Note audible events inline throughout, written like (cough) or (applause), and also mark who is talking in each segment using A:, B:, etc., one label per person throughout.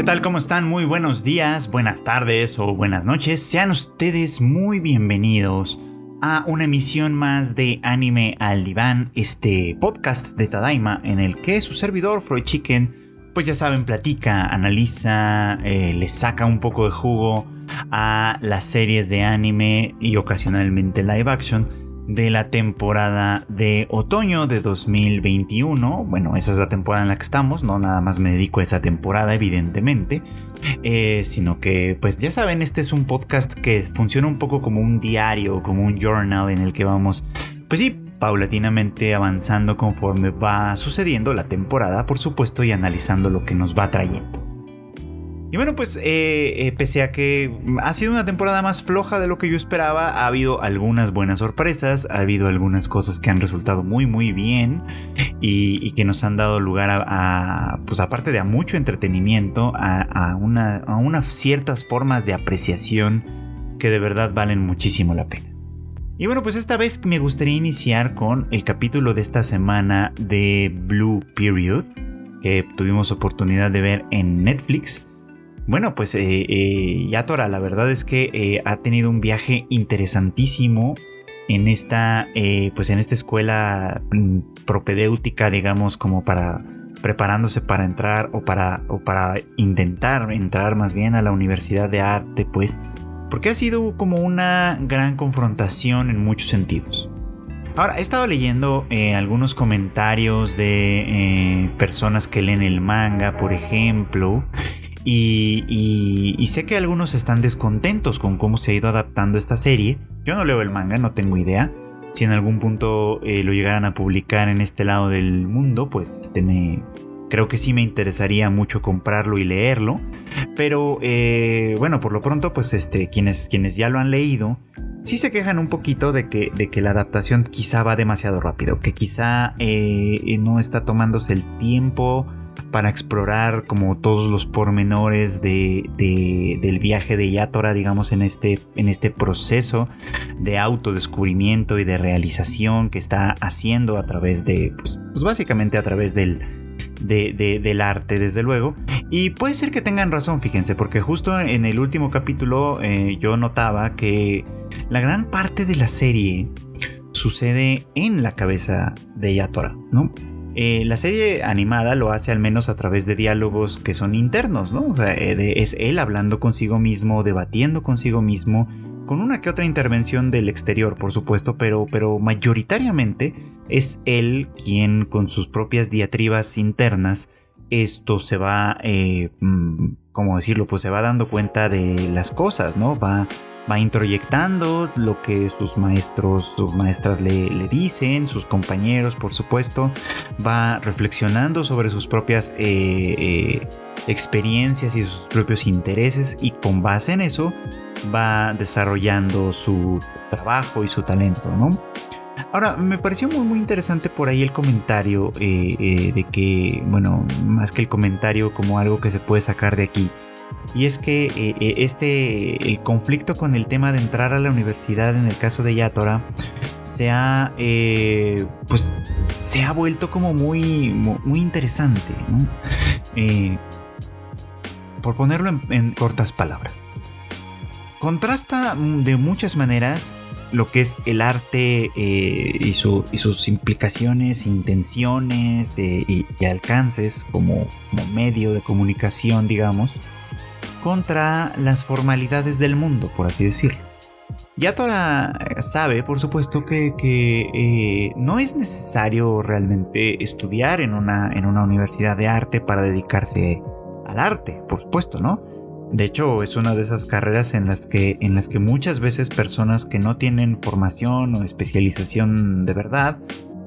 A: ¿Qué tal? ¿Cómo están? Muy buenos días, buenas tardes o buenas noches. Sean ustedes muy bienvenidos a una emisión más de Anime al Diván, este podcast de Tadaima en el que su servidor Freud Chicken, pues ya saben, platica, analiza, eh, le saca un poco de jugo a las series de anime y ocasionalmente live action de la temporada de otoño de 2021. Bueno, esa es la temporada en la que estamos, no nada más me dedico a esa temporada, evidentemente, eh, sino que, pues ya saben, este es un podcast que funciona un poco como un diario, como un journal en el que vamos, pues sí, paulatinamente avanzando conforme va sucediendo la temporada, por supuesto, y analizando lo que nos va trayendo. Y bueno, pues eh, eh, pese a que ha sido una temporada más floja de lo que yo esperaba, ha habido algunas buenas sorpresas, ha habido algunas cosas que han resultado muy muy bien y, que nos han dado lugar a, pues aparte de a mucho entretenimiento, a, a unas ciertas formas de apreciación que de verdad valen muchísimo la pena. Y bueno, pues esta vez me gustaría iniciar con el capítulo de esta semana de Blue Period, que tuvimos oportunidad de ver en Netflix. Bueno, pues eh, eh, Yatora, la verdad es que eh, ha tenido un viaje interesantísimo en esta, eh, pues en esta escuela mm, propedéutica, digamos, como para preparándose para entrar o para, o para intentar entrar más bien a la Universidad de Arte, pues, porque ha sido como una gran confrontación en muchos sentidos. Ahora, he estado leyendo algunos comentarios de personas que leen el manga, por ejemplo, y, sé que algunos están descontentos con cómo se ha ido adaptando esta serie. Yo no leo el manga, no tengo idea. Si en algún punto eh, lo llegaran a publicar en este lado del mundo, pues este me, creo que sí me interesaría mucho comprarlo y leerlo. Pero eh, bueno, por lo pronto, pues este, quienes, quienes ya lo han leído, sí se quejan un poquito de que, de que la adaptación quizá va demasiado rápido, que quizá eh, no está tomándose el tiempo para explorar como todos los pormenores de, del viaje de Yatora, digamos, en este, en este proceso de autodescubrimiento y de realización que está haciendo a través de, pues, pues básicamente a través del, del arte, desde luego. Y puede ser que tengan razón, fíjense, porque justo en el último capítulo eh, yo notaba que la gran parte de la serie sucede en la cabeza de Yatora, ¿no? Eh, la serie animada lo hace al menos a través de diálogos que son internos, ¿no? O sea, eh, es él hablando consigo mismo, debatiendo consigo mismo, con una que otra intervención del exterior, por supuesto, pero, pero mayoritariamente es él quien con sus propias diatribas internas esto se va, eh, mm, ¿cómo decirlo? Pues se va dando cuenta de las cosas, ¿no? Va va introyectando lo que sus maestros, sus maestras le, dicen, sus compañeros, por supuesto, va reflexionando sobre sus propias eh, eh, experiencias y sus propios intereses y con base en eso va desarrollando su trabajo y su talento, ¿no? Ahora, me pareció muy, muy interesante por ahí el comentario eh, de que, bueno, más que el comentario como algo que se puede sacar de aquí, y es que eh, eh, este, el conflicto con el tema de entrar a la universidad en el caso de Yatora se ha, eh, pues, se ha vuelto como muy, muy interesante, por ponerlo en, cortas palabras. Contrasta de muchas maneras lo que es el arte y, sus implicaciones, intenciones y, alcances como medio de comunicación, digamos, contra las formalidades del mundo, por así decirlo. Yatora sabe, por supuesto, que, eh, no es necesario realmente estudiar en una, en una universidad de arte para dedicarse al arte, por supuesto, ¿no? De hecho, es una de esas carreras en las que, en las que muchas veces personas que no tienen formación o especialización de verdad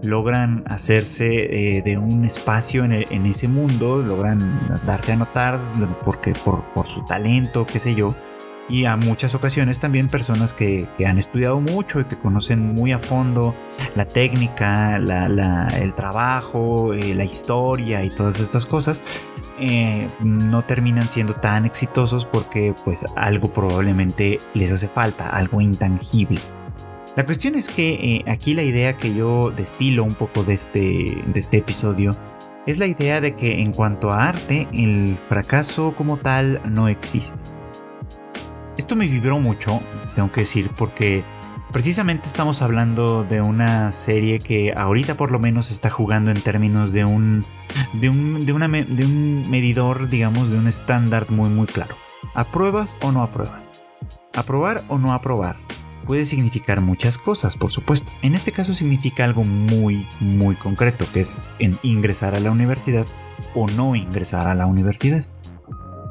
A: logran hacerse eh, de un espacio en, ese mundo, logran darse a notar porque, por, su talento, qué sé yo. Y a muchas ocasiones también personas que, han estudiado mucho y que conocen muy a fondo la técnica, el trabajo, eh, la historia y todas estas cosas, eh, no terminan siendo tan exitosos porque pues algo probablemente les hace falta, algo intangible. La cuestión es que eh, aquí la idea que yo destilo un poco de este, de este episodio es la idea de que en cuanto a arte, el fracaso como tal no existe. Esto me vibró mucho, tengo que decir, porque precisamente estamos hablando de una serie que ahorita por lo menos está jugando en términos de un, de un, de de un medidor, digamos, de un estándar muy muy claro. ¿Apruebas o no apruebas? ¿Aprobar o no aprobar? Puede significar muchas cosas, por supuesto. En este caso significa algo muy, muy concreto, que es en ingresar a la universidad o no ingresar a la universidad.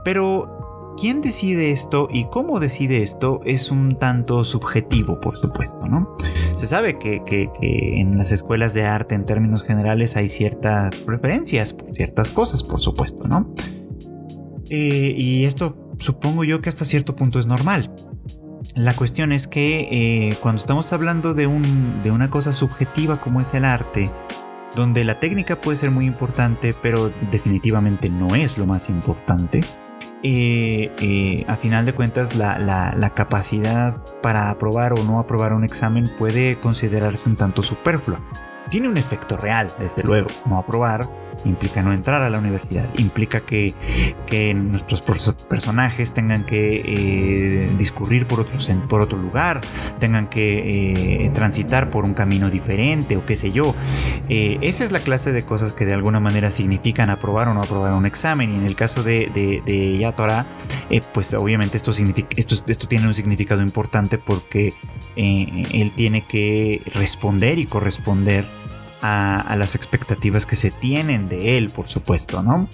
A: Pero quién decide esto y cómo decide esto es un tanto subjetivo, por supuesto, ¿no? Se sabe que, en las escuelas de arte, en términos generales, hay ciertas preferencias por ciertas cosas, por supuesto, ¿no? Eh, y esto supongo yo que hasta cierto punto es normal. La cuestión es que eh, cuando estamos hablando de, un, de una cosa subjetiva como es el arte, donde la técnica puede ser muy importante, pero definitivamente no es lo más importante, eh, eh, a final de cuentas la, capacidad para aprobar o no aprobar un examen puede considerarse un tanto superflua. Tiene un efecto real, desde luego, no aprobar implica no entrar a la universidad, implica que, nuestros personajes tengan que eh, discurrir por, por otro lugar, tengan que eh, transitar por un camino diferente o qué sé yo. Eh, esa es la clase de cosas que de alguna manera significan aprobar o no aprobar un examen y en el caso de, de, Yatora, pues obviamente esto, esto tiene un significado importante porque él tiene que responder y corresponder a, las expectativas que se tienen de él, por supuesto, ¿no?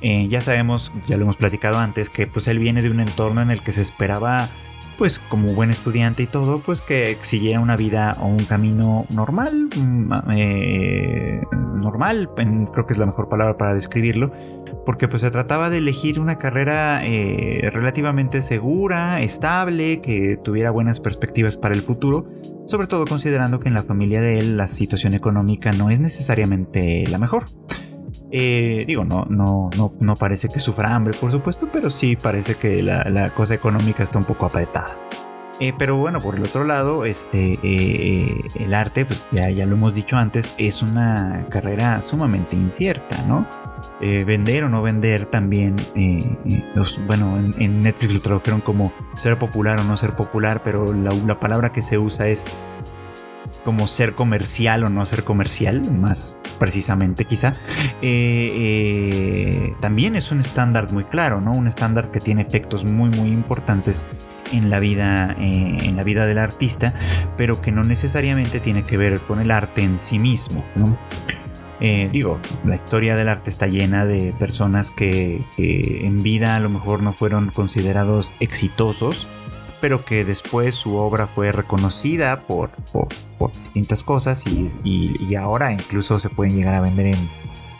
A: Eh, ya sabemos, ya lo hemos platicado antes, que pues él viene de un entorno en el que se esperaba, pues como buen estudiante y todo, pues que siguiera una vida o un camino normal, mm, eh, normal, creo que es la mejor palabra para describirlo, porque pues se trataba de elegir una carrera eh, relativamente segura, estable, que tuviera buenas perspectivas para el futuro, sobre todo considerando que en la familia de él la situación económica no es necesariamente la mejor. Eh, digo, no, no, no, no parece que sufra hambre, por supuesto, pero sí parece que la cosa económica está un poco apretada. Eh, pero bueno, por el otro lado, este, eh, el arte, pues ya, ya lo hemos dicho antes, es una carrera sumamente incierta, ¿no? Vender o no vender también, bueno, en, Netflix lo tradujeron como ser popular o no ser popular, pero la, la palabra que se usa es como ser comercial o no ser comercial, más precisamente quizá, también es un estándar muy claro, ¿no? Un estándar que tiene efectos muy, muy importantes en la vida, eh, en la vida del artista, pero que no necesariamente tiene que ver con el arte en sí mismo. Eh, digo, la historia del arte está llena de personas que, en vida a lo mejor no fueron considerados exitosos, pero que después su obra fue reconocida por, por, distintas cosas y, ahora incluso se pueden llegar a vender en,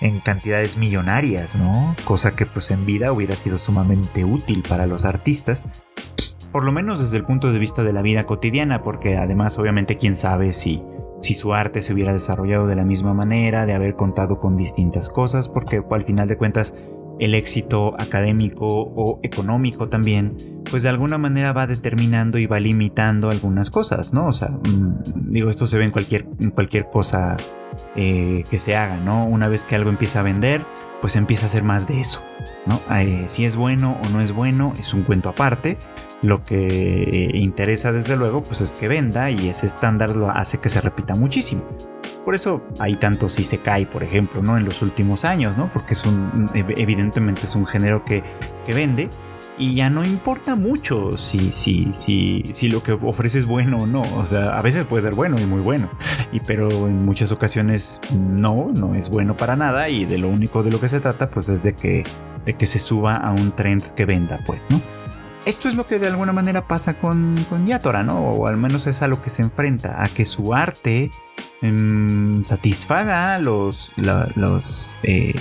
A: en cantidades millonarias, ¿no? Cosa que pues en vida hubiera sido sumamente útil para los artistas por lo menos desde el punto de vista de la vida cotidiana, porque además obviamente quién sabe si, si su arte se hubiera desarrollado de la misma manera, de haber contado con distintas cosas, porque al final de cuentas el éxito académico o económico también, pues de alguna manera va determinando y va limitando algunas cosas, ¿no? O sea, mm, digo, esto se ve en cualquier, cualquier cosa eh, que se haga, ¿no? Una vez que algo empieza a vender, pues empieza a ser más de eso, ¿no? Eh, si es bueno o no es bueno, es un cuento aparte, lo que eh, interesa desde luego pues es que venda y ese estándar lo hace que se repita muchísimo. Por eso hay tanto si se cae, por ejemplo, ¿no? En los últimos años, ¿no? Porque es un, evidentemente es un género que, que vende y ya no importa mucho si, si, si, si lo que ofrece es bueno o no. O sea, a veces puede ser bueno y muy bueno, y, pero en muchas ocasiones no, no es bueno para nada y de lo único de lo que se trata pues es de que, de que se suba a un trend que venda, pues, ¿no? Esto es lo que de alguna manera pasa con, con Yatora, ¿no? O al menos es a lo que se enfrenta, a que su arte em, satisfaga los, los, eh,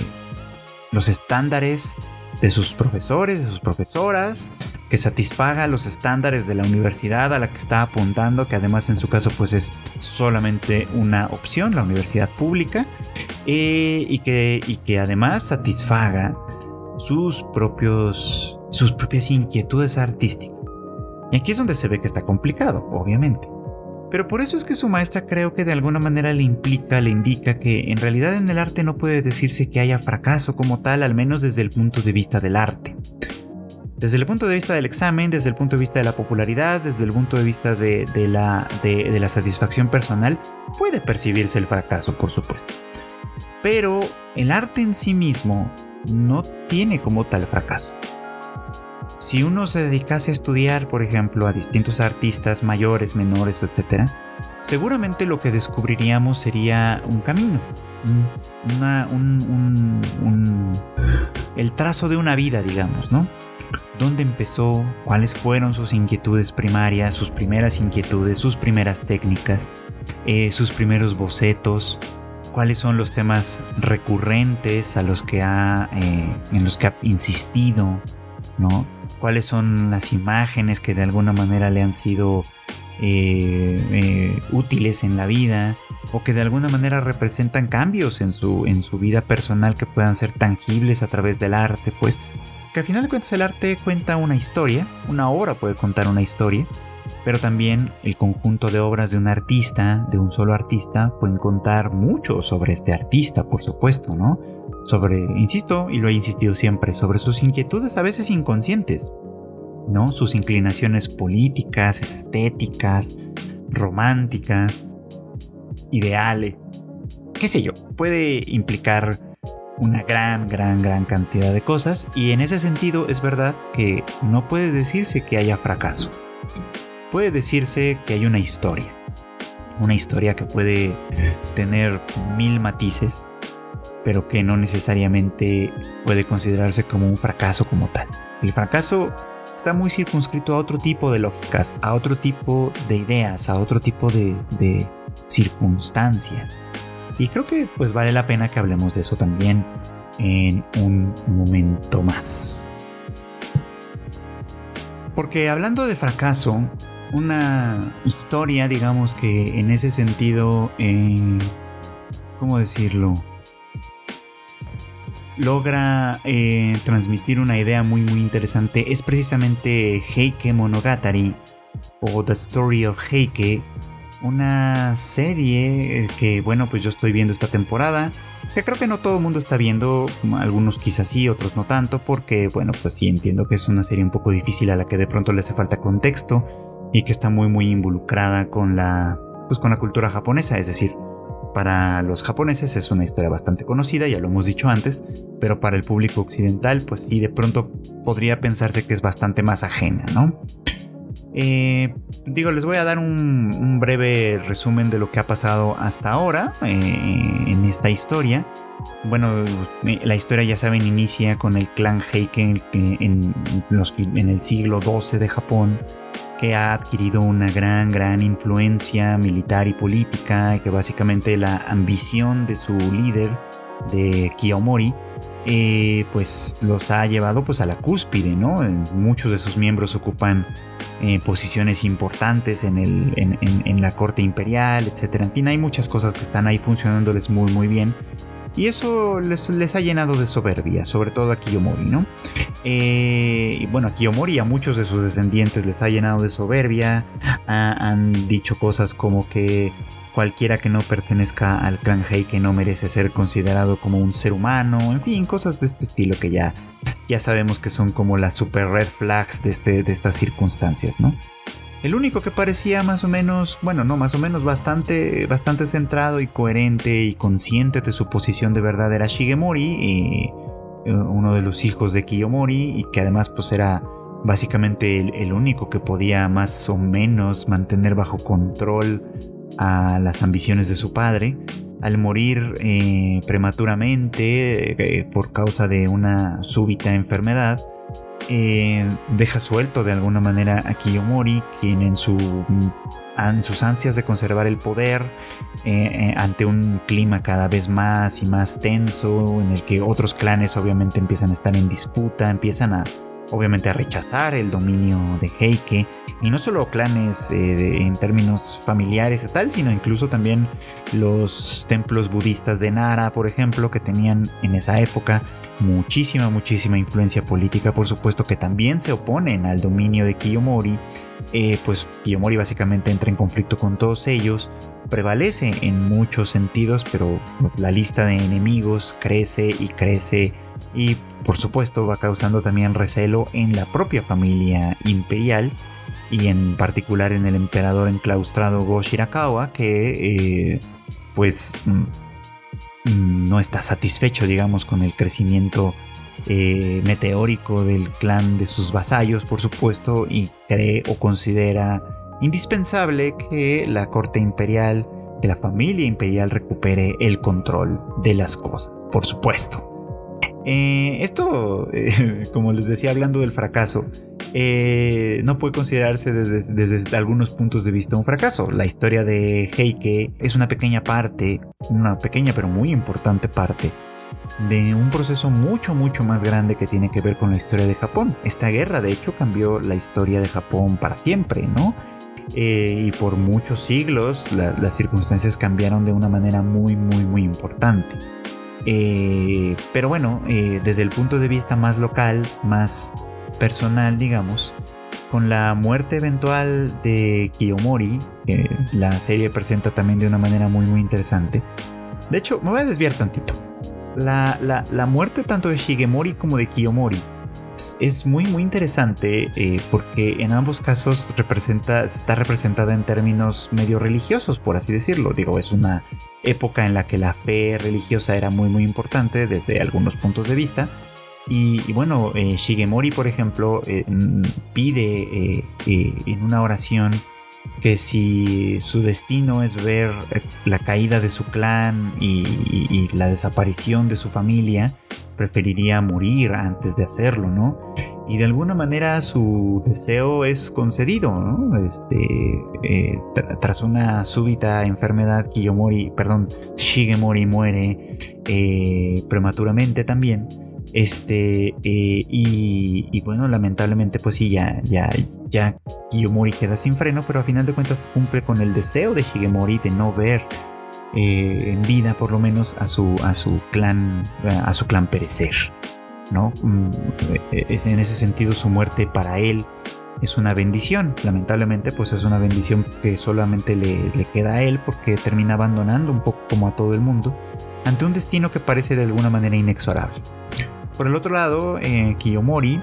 A: los estándares de sus profesores, de sus profesoras, que satisfaga los estándares de la universidad a la que está apuntando, que además en su caso pues es solamente una opción, la universidad pública, eh, y, que, y que además satisfaga sus propios sus propias inquietudes artísticas. Y aquí es donde se ve que está complicado, obviamente. Pero por eso es que su maestra creo que de alguna manera le implica, le indica que en realidad en el arte no puede decirse que haya fracaso como tal, al menos desde el punto de vista del arte. Desde el punto de vista del examen, desde el punto de vista de la popularidad, desde el punto de vista de, la, satisfacción personal, puede percibirse el fracaso, por supuesto. Pero el arte en sí mismo no tiene como tal fracaso. Si uno se dedicase a estudiar, por ejemplo, a distintos artistas mayores, menores, etc., seguramente lo que descubriríamos sería un camino, el trazo de una vida, digamos, ¿no? ¿Dónde empezó? ¿Cuáles fueron sus inquietudes primarias, sus primeras inquietudes, sus primeras técnicas, eh, sus primeros bocetos? ¿Cuáles son los temas recurrentes a los que ha, eh, en los que ha insistido? ¿No? Cuáles son las imágenes que de alguna manera le han sido eh, eh, útiles en la vida o que de alguna manera representan cambios en su, en su vida personal que puedan ser tangibles a través del arte, pues que al final de cuentas el arte cuenta una historia, una obra puede contar una historia, pero también el conjunto de obras de un artista, de un solo artista, pueden contar mucho sobre este artista, por supuesto, ¿no? Sobre, insisto, y lo he insistido siempre, sobre sus inquietudes a veces inconscientes, ¿no? Sus inclinaciones políticas, estéticas, románticas, ideales, qué sé yo, puede implicar una gran, gran, gran cantidad de cosas y en ese sentido es verdad que no puede decirse que haya fracaso. Puede decirse que hay una historia. Una historia que puede tener mil matices, pero que no necesariamente puede considerarse como un fracaso como tal. El fracaso está muy circunscrito a otro tipo de lógicas, a otro tipo de ideas, a otro tipo de, circunstancias. Y creo que pues vale la pena que hablemos de eso también en un momento más. Porque hablando de fracaso, una historia, digamos que en ese sentido, eh, ¿cómo decirlo? Logra eh, transmitir una idea muy muy interesante. Es precisamente Heike Monogatari o The Story of Heike, una serie eh, que bueno pues yo estoy viendo esta temporada, que creo que no todo el mundo está viendo, algunos quizás sí, otros no tanto, porque bueno pues sí entiendo que es una serie un poco difícil a la que de pronto le hace falta contexto y que está muy muy involucrada con la pues con la cultura japonesa, es decir, para los japoneses es una historia bastante conocida, ya lo hemos dicho antes, pero para el público occidental, pues sí, de pronto podría pensarse que es bastante más ajena, ¿no? Eh, digo, les voy a dar un, breve resumen de lo que ha pasado hasta ahora eh, en esta historia. Bueno, eh, la historia ya saben inicia con el clan Heiken en, en el siglo XII de Japón que ha adquirido una gran, gran influencia militar y política, que básicamente la ambición de su líder, de Kiyomori, eh, pues los ha llevado pues a la cúspide, ¿no? Muchos de sus miembros ocupan eh, posiciones importantes en, el, en, la corte imperial, etc. En fin, hay muchas cosas que están ahí funcionándoles muy, muy bien. Y eso les, ha llenado de soberbia, sobre todo a Kiyomori, ¿no? Eh, y bueno, a Kiyomori y a muchos de sus descendientes les ha llenado de soberbia. han dicho cosas como que cualquiera que no pertenezca al clan Heike no merece ser considerado como un ser humano. En fin, cosas de este estilo que ya, ya sabemos que son como las super red flags de, este, de estas circunstancias, ¿no? El único que parecía más o menos, bueno, no, más o menos bastante, bastante centrado y coherente y consciente de su posición de verdad era Shigemori, eh, uno de los hijos de Kiyomori, y que además pues era básicamente el, único que podía más o menos mantener bajo control a las ambiciones de su padre. Al morir eh, prematuramente eh, por causa de una súbita enfermedad, eh, deja suelto de alguna manera a Kiyomori, quien en, su, sus ansias de conservar el poder, eh, eh, ante un clima cada vez más y más tenso, en el que otros clanes obviamente empiezan a estar en disputa, empiezan a, obviamente a rechazar el dominio de Heike, y no solo clanes eh, en términos familiares y tal, sino incluso también los templos budistas de Nara, por ejemplo, que tenían en esa época muchísima, muchísima influencia política, por supuesto, que también se oponen al dominio de Kiyomori. Eh, pues Kiyomori básicamente entra en conflicto con todos ellos, prevalece en muchos sentidos, pero pues, la lista de enemigos crece y crece y por supuesto va causando también recelo en la propia familia imperial y en particular en el emperador enclaustrado Go Shirakawa que eh, pues mm, mm, no está satisfecho digamos con el crecimiento eh, meteórico del clan de sus vasallos por supuesto y cree o considera indispensable que la corte imperial, que la familia imperial recupere el control de las cosas, por supuesto. Eh, esto, eh, (laughs) como les decía hablando del fracaso, eh, no puede considerarse desde, desde, algunos puntos de vista un fracaso. La historia de Heike es una pequeña parte, una pequeña pero muy importante parte de un proceso mucho mucho más grande que tiene que ver con la historia de Japón. Esta guerra de hecho cambió la historia de Japón para siempre, ¿no? Eh, y por muchos siglos las circunstancias cambiaron de una manera muy, muy, muy importante. Eh, pero bueno, eh, desde el punto de vista más local, más personal, digamos, con la muerte eventual de Kiyomori, la serie presenta también de una manera muy, muy interesante. De hecho, me voy a desviar tantito. La, la, la muerte tanto de Shigemori como de Kiyomori es muy muy interesante eh, porque en ambos casos está representada en términos medio religiosos, por así decirlo. Digo, es una época en la que la fe religiosa era muy muy importante desde algunos puntos de vista. Y, bueno, eh, Shigemori, por ejemplo, eh, pide en una oración que si su destino es ver la caída de su clan y la desaparición de su familia, preferiría morir antes de hacerlo, ¿no? Y de alguna manera su deseo es concedido, ¿no? Este, eh, tras una súbita enfermedad, Kiyomori, perdón, Shigemori muere eh, prematuramente también. Este, eh, y, bueno, lamentablemente, pues sí, ya, ya, ya Kiyomori queda sin freno, pero a final de cuentas cumple con el deseo de Shigemori de no ver eh, en vida por lo menos a su, a su clan a su clan perecer no mm, en ese sentido su muerte para él es una bendición. Lamentablemente pues es una bendición que solamente le, queda a él porque termina abandonando un poco como a todo el mundo ante un destino que parece de alguna manera inexorable por el otro lado eh, Kiyomori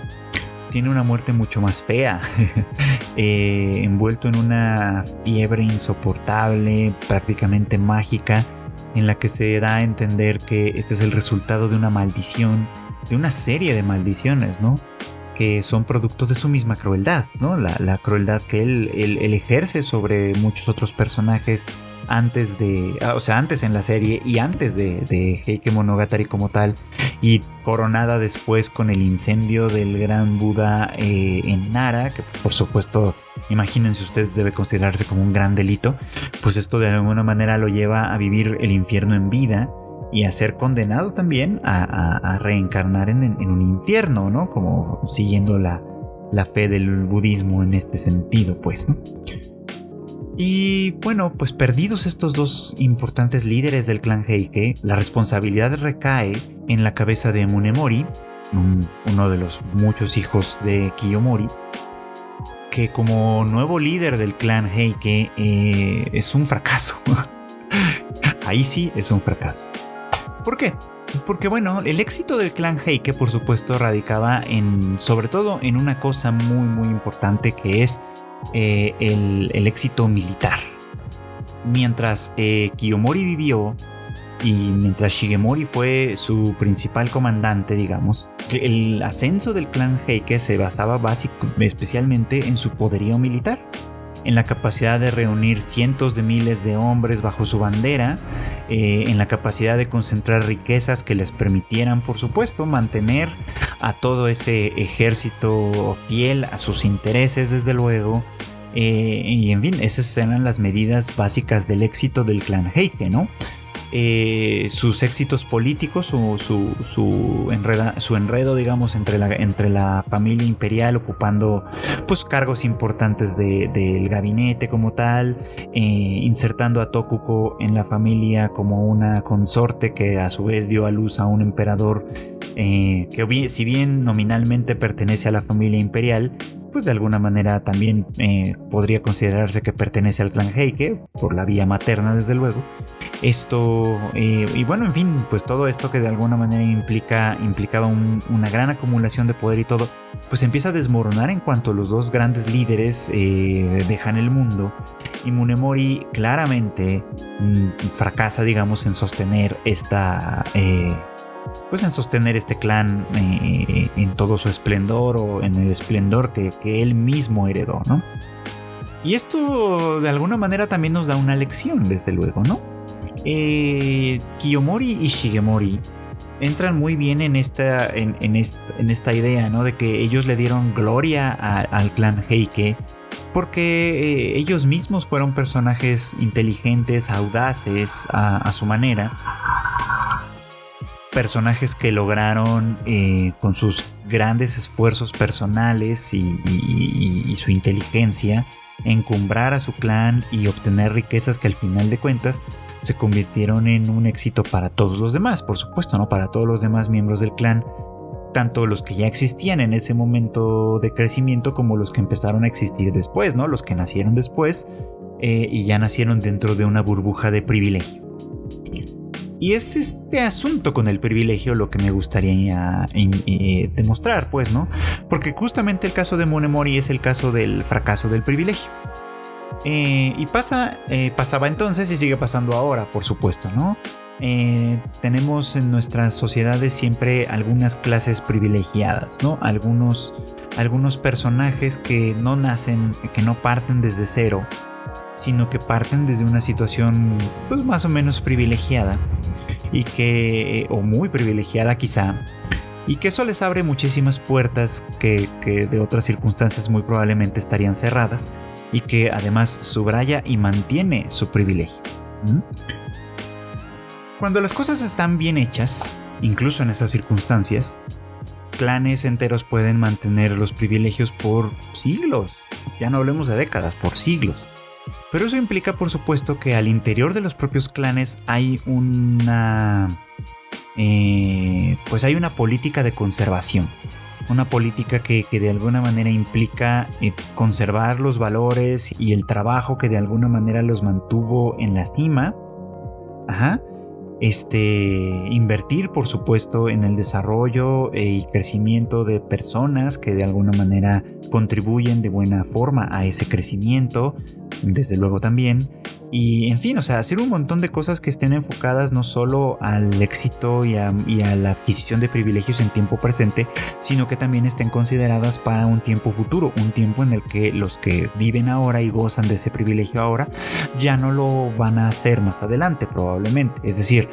A: tiene una muerte mucho más fea, (laughs) eh, envuelto en una fiebre insoportable, prácticamente mágica, en la que se da a entender que este es el resultado de una maldición, de una serie de maldiciones, ¿no? Que son producto de su misma crueldad, ¿no? La, crueldad que él ejerce sobre muchos otros personajes antes de, ah, o sea, antes en la serie y antes de, Heike Monogatari como tal, y coronada después con el incendio del gran Buda eh, en Nara, que por supuesto, imagínense ustedes, debe considerarse como un gran delito, pues esto de alguna manera lo lleva a vivir el infierno en vida y a ser condenado también a, reencarnar en, en, un infierno, ¿no? Como siguiendo la, la fe del budismo en este sentido, pues, ¿no? Y bueno, pues perdidos estos dos importantes líderes del clan Heike, la responsabilidad recae en la cabeza de Munemori, uno de los muchos hijos de Kiyomori, que como nuevo líder del clan Heike eh, es un fracaso. (laughs) Ahí sí es un fracaso. ¿Por qué? Porque bueno, el éxito del clan Heike por supuesto radicaba en, sobre todo en una cosa muy muy importante que es eh, el, éxito militar. Mientras eh, Kiyomori vivió y mientras Shigemori fue su principal comandante, digamos, el ascenso del clan Heike se basaba básico, especialmente en su poderío militar en la capacidad de reunir cientos de miles de hombres bajo su bandera, eh, en la capacidad de concentrar riquezas que les permitieran, por supuesto, mantener a todo ese ejército fiel a sus intereses, desde luego. Eh, y en fin, esas eran las medidas básicas del éxito del clan Heike, ¿no? Eh, sus éxitos políticos o su, su, su, enredo, digamos, entre la, entre la familia imperial ocupando pues, cargos importantes del gabinete como tal, eh, insertando a Tokuko en la familia como una consorte que a su vez dio a luz a un emperador eh, que si bien nominalmente pertenece a la familia imperial, pues de alguna manera también eh, podría considerarse que pertenece al clan Heike, por la vía materna desde luego. Esto, eh, y bueno, en fin, pues todo esto que de alguna manera implica, implicaba una gran acumulación de poder y todo, pues empieza a desmoronar en cuanto los dos grandes líderes dejan el mundo. Y Munemori claramente mm, fracasa, digamos, en sostener esta pues en sostener este clan eh, en todo su esplendor o en el esplendor que, él mismo heredó, ¿no? Y esto de alguna manera también nos da una lección, desde luego, ¿no? Eh, Kiyomori y Shigemori entran muy bien en esta, en, esta, idea, ¿no? De que ellos le dieron gloria al clan Heike porque eh, ellos mismos fueron personajes inteligentes, audaces a su manera personajes que lograron eh, con sus grandes esfuerzos personales y, su inteligencia encumbrar a su clan y obtener riquezas que al final de cuentas se convirtieron en un éxito para todos los demás, por supuesto, ¿no? Para todos los demás miembros del clan, tanto los que ya existían en ese momento de crecimiento como los que empezaron a existir después, ¿no? Los que nacieron después eh, y ya nacieron dentro de una burbuja de privilegio. Y es este asunto con el privilegio lo que me gustaría eh, demostrar, pues, ¿no? Porque justamente el caso de Monemori es el caso del fracaso del privilegio. Eh, y pasa, eh, pasaba entonces y sigue pasando ahora, por supuesto, ¿no? tenemos en nuestras sociedades siempre algunas clases privilegiadas, ¿no? Algunos, algunos personajes que no nacen, que no parten desde cero, sino que parten desde una situación pues más o menos privilegiada y que o muy privilegiada quizá y que eso les abre muchísimas puertas que, de otras circunstancias muy probablemente estarían cerradas y que además subraya y mantiene su privilegio. Cuando las cosas están bien hechas, incluso en esas circunstancias, clanes enteros pueden mantener los privilegios por siglos. Ya no hablemos de décadas, por siglos. Pero eso implica, por supuesto, que al interior de los propios clanes hay una. Eh, pues hay una política de conservación. Una política que, de alguna manera implica eh, conservar los valores y el trabajo que de alguna manera los mantuvo en la cima. Ajá este, invertir, por supuesto, en el desarrollo eh, y crecimiento de personas que de alguna manera contribuyen de buena forma a ese crecimiento, desde luego también. Y en fin, o sea, hacer un montón de cosas que estén enfocadas no solo al éxito y a, la adquisición de privilegios en tiempo presente, sino que también estén consideradas para un tiempo futuro, un tiempo en el que los que viven ahora y gozan de ese privilegio ahora ya no lo van a hacer más adelante probablemente. Es decir,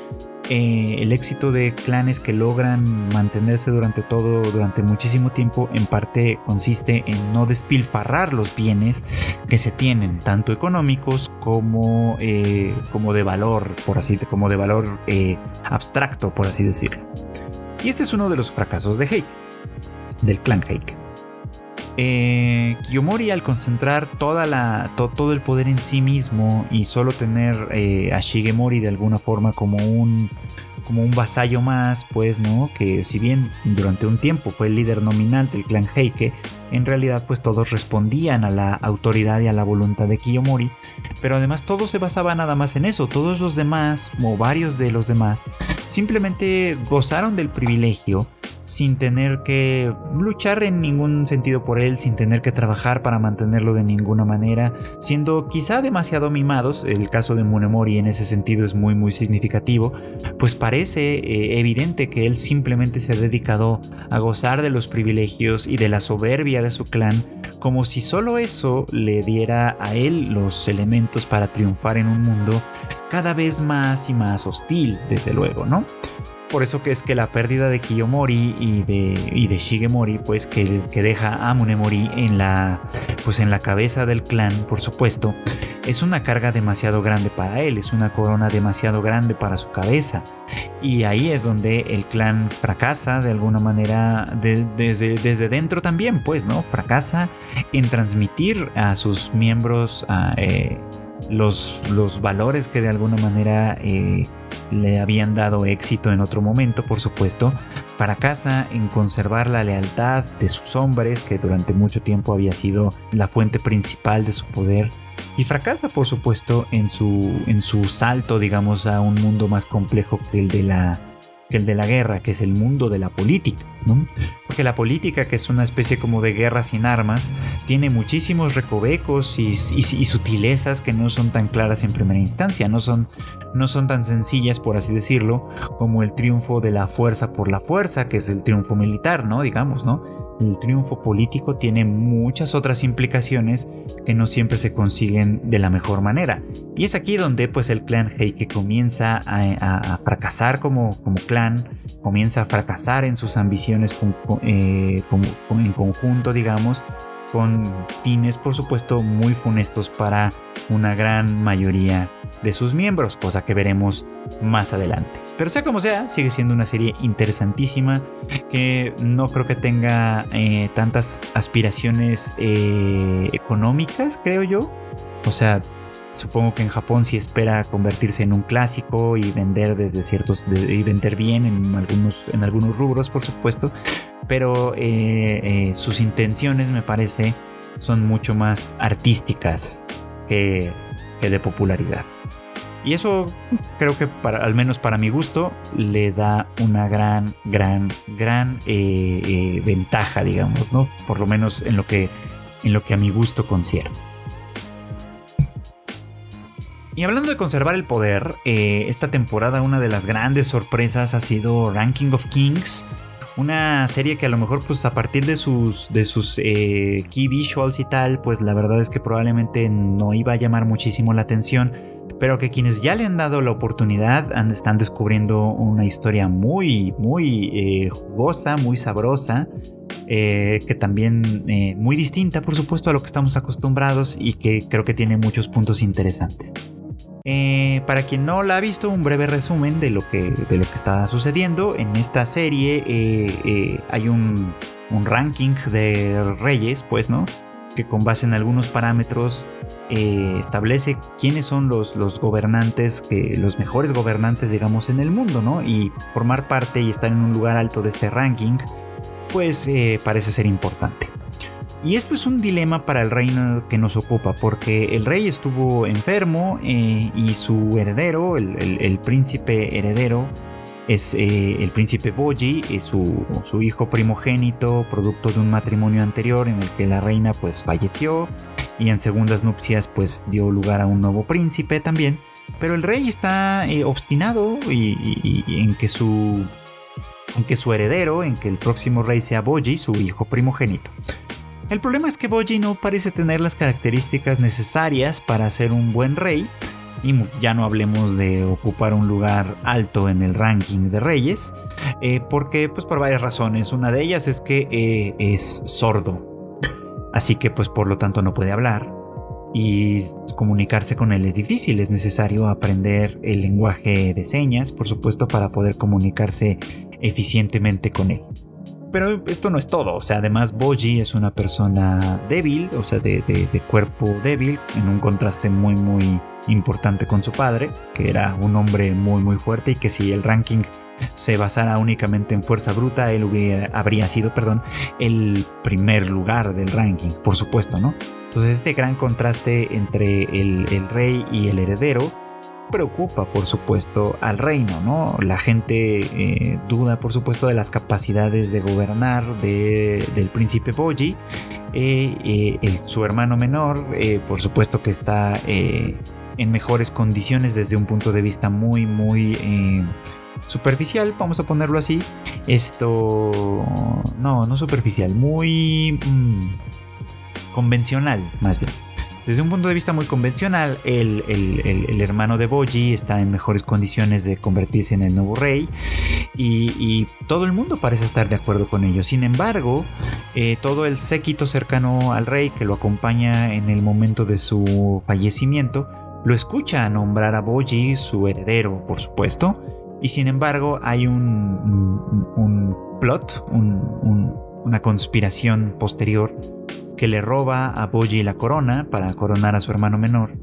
A: eh, el éxito de clanes que logran mantenerse durante todo, durante muchísimo tiempo, en parte consiste en no despilfarrar los bienes que se tienen, tanto económicos como, eh, como de valor, por así, como de valor eh, abstracto, por así decirlo. Y este es uno de los fracasos de Heike, del clan Heike. Eh, Kiyomori al concentrar toda la, todo el poder en sí mismo y solo tener eh, a Shigemori de alguna forma como un, como un vasallo más, pues, ¿no? Que si bien durante un tiempo fue el líder nominal del clan Heike, en realidad pues todos respondían a la autoridad y a la voluntad de Kiyomori, pero además todo se basaba nada más en eso, todos los demás, o varios de los demás, simplemente gozaron del privilegio sin tener que luchar en ningún sentido por él, sin tener que trabajar para mantenerlo de ninguna manera, siendo quizá demasiado mimados, el caso de Munemori en ese sentido es muy muy significativo, pues parece eh, evidente que él simplemente se ha dedicado a gozar de los privilegios y de la soberbia de su clan, como si solo eso le diera a él los elementos para triunfar en un mundo cada vez más y más hostil, desde luego, ¿no? por eso que es que la pérdida de Kiyomori y de, y de Shigemori, pues que, que deja a Munemori en la, pues en la cabeza del clan, por supuesto, es una carga demasiado grande para él, es una corona demasiado grande para su cabeza. Y ahí es donde el clan fracasa de alguna manera desde, desde dentro también, pues, ¿no? Fracasa en transmitir a sus miembros eh, los, los, valores que de alguna manera... Eh, le habían dado éxito en otro momento, por supuesto, fracasa en conservar la lealtad de sus hombres, que durante mucho tiempo había sido la fuente principal de su poder, y fracasa, por supuesto, en su, en su salto, digamos, a un mundo más complejo que el de la que el de la guerra, que es el mundo de la política, ¿no? Porque la política, que es una especie como de guerra sin armas, tiene muchísimos recovecos y, sutilezas que no son tan claras en primera instancia, no son, no son tan sencillas, por así decirlo, como el triunfo de la fuerza por la fuerza, que es el triunfo militar, ¿no? Digamos, ¿no? El triunfo político tiene muchas otras implicaciones que no siempre se consiguen de la mejor manera. Y es aquí donde pues el clan Heike comienza a, fracasar como, como, clan, comienza a fracasar en sus ambiciones eh, en conjunto, digamos, con fines por supuesto muy funestos para una gran mayoría de sus miembros, cosa que veremos más adelante. Pero sea como sea, sigue siendo una serie interesantísima que no creo que tenga eh, tantas aspiraciones eh, económicas, creo yo. O sea, supongo que en Japón sí espera convertirse en un clásico y vender desde ciertos y vender bien en algunos en algunos rubros, por supuesto. Pero eh, sus intenciones me parece son mucho más artísticas que de popularidad. Y eso creo que para, al menos para mi gusto le da una gran, gran, gran eh, eh, ventaja, digamos, ¿no? Por lo menos en lo que, en lo que a mi gusto concierne. Y hablando de conservar el poder, eh, esta temporada una de las grandes sorpresas ha sido Ranking of Kings, una serie que a lo mejor pues a partir de sus, de sus key visuals y tal, pues la verdad es que probablemente no iba a llamar muchísimo la atención pero que quienes ya le han dado la oportunidad están descubriendo una historia muy, muy eh, jugosa, muy sabrosa, eh, que también eh, muy distinta, por supuesto, a lo que estamos acostumbrados y que creo que tiene muchos puntos interesantes. para quien no la ha visto, un breve resumen de lo que, de lo que está sucediendo. En esta serie hay un, un ranking de reyes, pues, ¿no? que con base en algunos parámetros eh, establece quiénes son los, los gobernantes, que, los mejores gobernantes, digamos, en el mundo, ¿no? Y formar parte y estar en un lugar alto de este ranking, pues eh, parece ser importante. Y esto es un dilema para el reino que nos ocupa, porque el rey estuvo enfermo eh, y su heredero, el príncipe heredero, es eh, el príncipe Boji, y su, su, hijo primogénito, producto de un matrimonio anterior en el que la reina pues falleció y en segundas nupcias pues dio lugar a un nuevo príncipe también. Pero el rey está eh, obstinado y, en que su en que su heredero, en que el próximo rey sea Boji, su hijo primogénito. El problema es que Boji no parece tener las características necesarias para ser un buen rey y ya no hablemos de ocupar un lugar alto en el ranking de reyes, eh, porque pues por varias razones. Una de ellas es que eh, es sordo, así que pues por lo tanto no puede hablar y comunicarse con él es difícil, es necesario aprender el lenguaje de señas, por supuesto, para poder comunicarse eficientemente con él. Pero esto no es todo, o sea, además Boji es una persona débil, o sea, de, de cuerpo débil, en un contraste muy, muy importante con su padre, que era un hombre muy muy fuerte y que si el ranking se basara únicamente en fuerza bruta, él hubiera, habría sido, perdón, el primer lugar del ranking, por supuesto, ¿no? Entonces este gran contraste entre el, rey y el heredero preocupa, por supuesto, al reino, ¿no? La gente eh, duda, por supuesto, de las capacidades de gobernar del príncipe Boji. Eh, eh, su hermano menor, por supuesto que está en mejores condiciones desde un punto de vista muy, muy superficial, vamos a ponerlo así. Esto, no, no superficial, muy mm, convencional, más bien. Desde un punto de vista muy convencional, el, hermano de Boji está en mejores condiciones de convertirse en el nuevo rey y, todo el mundo parece estar de acuerdo con ello. Sin embargo, eh, todo el séquito cercano al rey que lo acompaña en el momento de su fallecimiento, lo escucha nombrar a Boji su heredero, por supuesto, y sin embargo hay un, plot, una conspiración posterior que le roba a Boji la corona para coronar a su hermano menor.